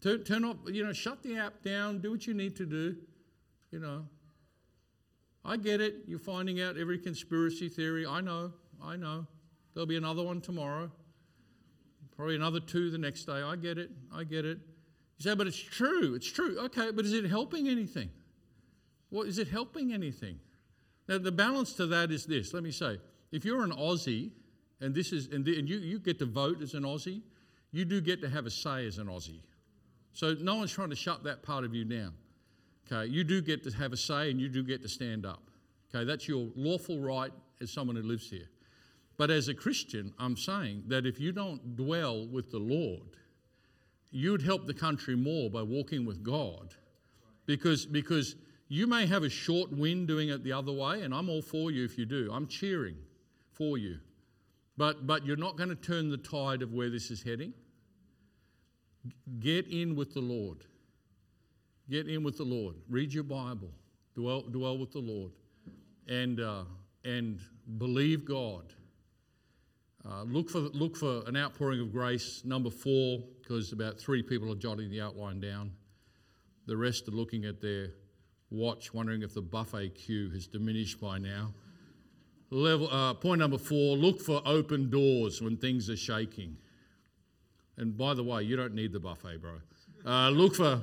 Turn, turn off, you know, shut the app down. Do what you need to do. You know, I get it. You're finding out every conspiracy theory. I know. I know. There'll be another one tomorrow. Probably another two the next day. I get it. I get it. You say, but it's true. It's true. Okay, but is it helping anything? Well, is it helping anything? Now, the balance to that is this. Let me say, if you're an Aussie, and this is, and, the, and you, you get to vote as an Aussie, you do get to have a say as an Aussie. So no one's trying to shut that part of you down. Okay, you do get to have a say and you do get to stand up. Okay, that's your lawful right as someone who lives here. But as a Christian, I'm saying that if you don't dwell with the Lord, you'd help the country more by walking with God. Because, because you may have a short win doing it the other way, and I'm all for you if you do. I'm cheering for you. But, but you're not going to turn the tide of where this is heading. Get in with the Lord. Get in with the Lord. Read your Bible. Dwell, dwell with the Lord. And, uh, and believe God. Uh, look, for, look for an outpouring of grace, number four, because about three people are jotting the outline down. The rest are looking at their watch, wondering if the buffet queue has diminished by now. Level, uh, point number four look for open doors when things are shaking. And by the way, you don't need the buffet, bro. Uh, look, for,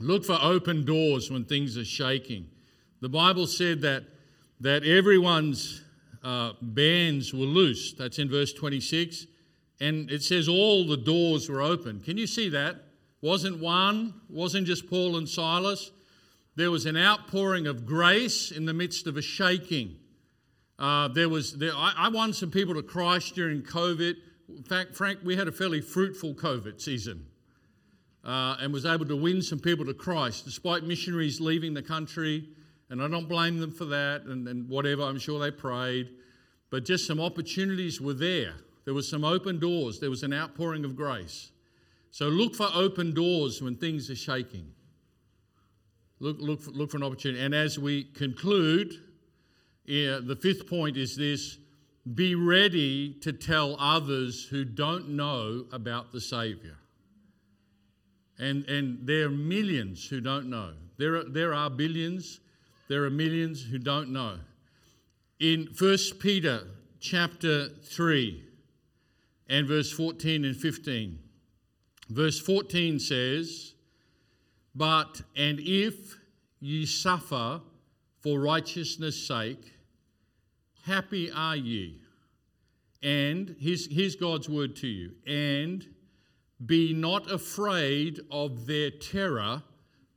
look for open doors when things are shaking. The Bible said that, that everyone's uh, bands were loose. That's in verse 26. And it says all the doors were open. Can you see that? Wasn't one, wasn't just Paul and Silas. There was an outpouring of grace in the midst of a shaking. Uh, there was, there, I, I won some people to Christ during COVID. In fact, Frank, we had a fairly fruitful COVID season uh, and was able to win some people to Christ despite missionaries leaving the country. And I don't blame them for that and, and whatever. I'm sure they prayed. But just some opportunities were there. There was some open doors. There was an outpouring of grace. So look for open doors when things are shaking. Look, look, for, look for an opportunity. And as we conclude, yeah, the fifth point is this be ready to tell others who don't know about the Savior. And, and there are millions who don't know. There are, there are billions, there are millions who don't know. In 1 Peter chapter 3 and verse 14 and 15, verse 14 says, But, and if ye suffer for righteousness' sake, happy are ye. And here's, here's God's word to you. And be not afraid of their terror,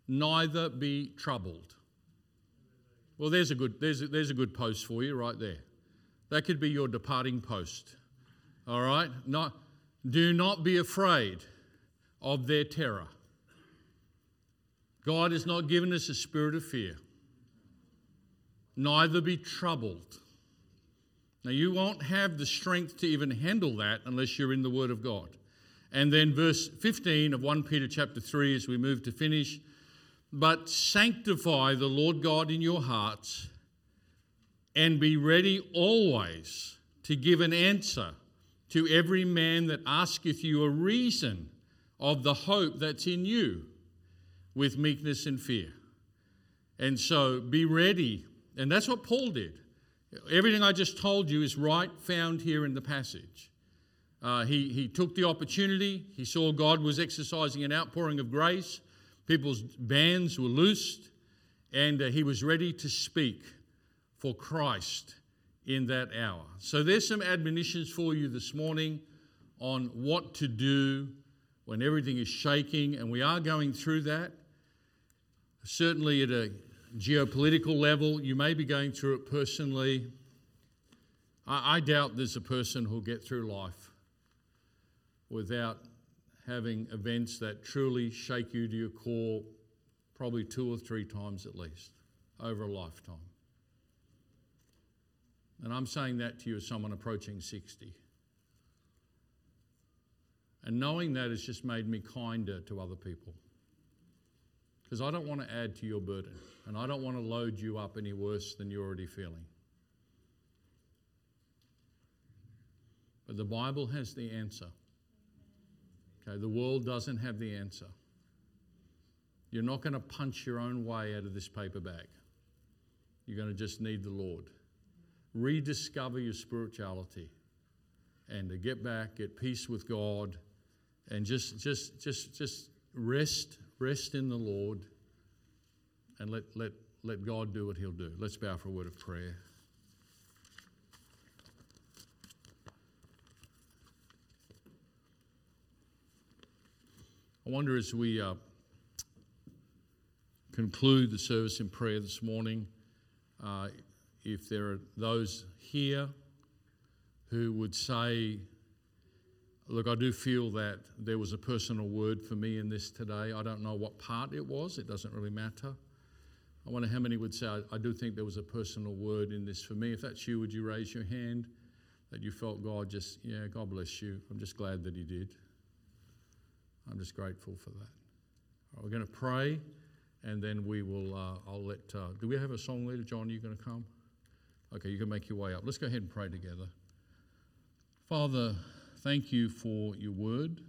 neither be troubled. Well, there's a good, there's a, there's a good post for you right there. That could be your departing post. All right? Not, do not be afraid of their terror. God has not given us a spirit of fear. Neither be troubled. Now, you won't have the strength to even handle that unless you're in the Word of God. And then, verse 15 of 1 Peter chapter 3, as we move to finish, but sanctify the Lord God in your hearts and be ready always to give an answer to every man that asketh you a reason of the hope that's in you with meekness and fear. And so be ready. And that's what Paul did. Everything I just told you is right found here in the passage. Uh, he, he took the opportunity. He saw God was exercising an outpouring of grace. People's bands were loosed, and uh, he was ready to speak for Christ in that hour. So there's some admonitions for you this morning on what to do when everything is shaking, and we are going through that. Certainly at a geopolitical level. You may be going through it personally. I, I doubt there's a person who'll get through life without having events that truly shake you to your core, probably two or three times at least over a lifetime. And I'm saying that to you as someone approaching 60. And knowing that has just made me kinder to other people because I don't want to add to your burden and I don't want to load you up any worse than you're already feeling. But the Bible has the answer. Okay, the world doesn't have the answer. You're not going to punch your own way out of this paper bag. You're going to just need the Lord. Rediscover your spirituality and to get back, get peace with God, and just just just just rest Rest in the Lord and let, let, let God do what He'll do. Let's bow for a word of prayer. I wonder as we uh, conclude the service in prayer this morning, uh, if there are those here who would say, Look, I do feel that there was a personal word for me in this today. I don't know what part it was, it doesn't really matter. I wonder how many would say, I, I do think there was a personal word in this for me. If that's you, would you raise your hand that you felt God just, yeah, God bless you. I'm just glad that He did. I'm just grateful for that. Right, we're going to pray, and then we will. Uh, I'll let. Uh, do we have a song leader, John? Are you going to come? Okay, you can make your way up. Let's go ahead and pray together. Father, thank you for your word.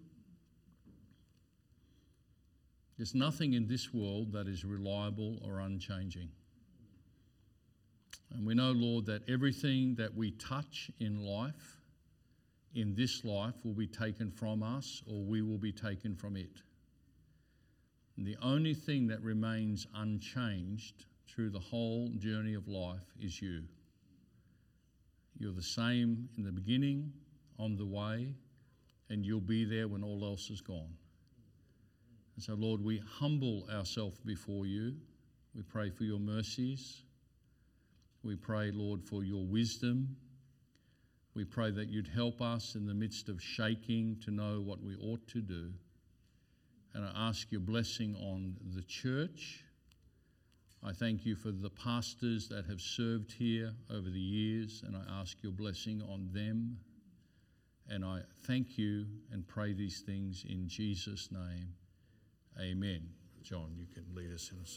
There's nothing in this world that is reliable or unchanging. And we know, Lord, that everything that we touch in life, in this life, will be taken from us or we will be taken from it. And the only thing that remains unchanged through the whole journey of life is you. You're the same in the beginning, on the way, and you'll be there when all else is gone. And so, Lord, we humble ourselves before you. We pray for your mercies. We pray, Lord, for your wisdom. We pray that you'd help us in the midst of shaking to know what we ought to do. And I ask your blessing on the church. I thank you for the pastors that have served here over the years, and I ask your blessing on them. And I thank you and pray these things in Jesus' name. Amen. John, you can lead us in a song.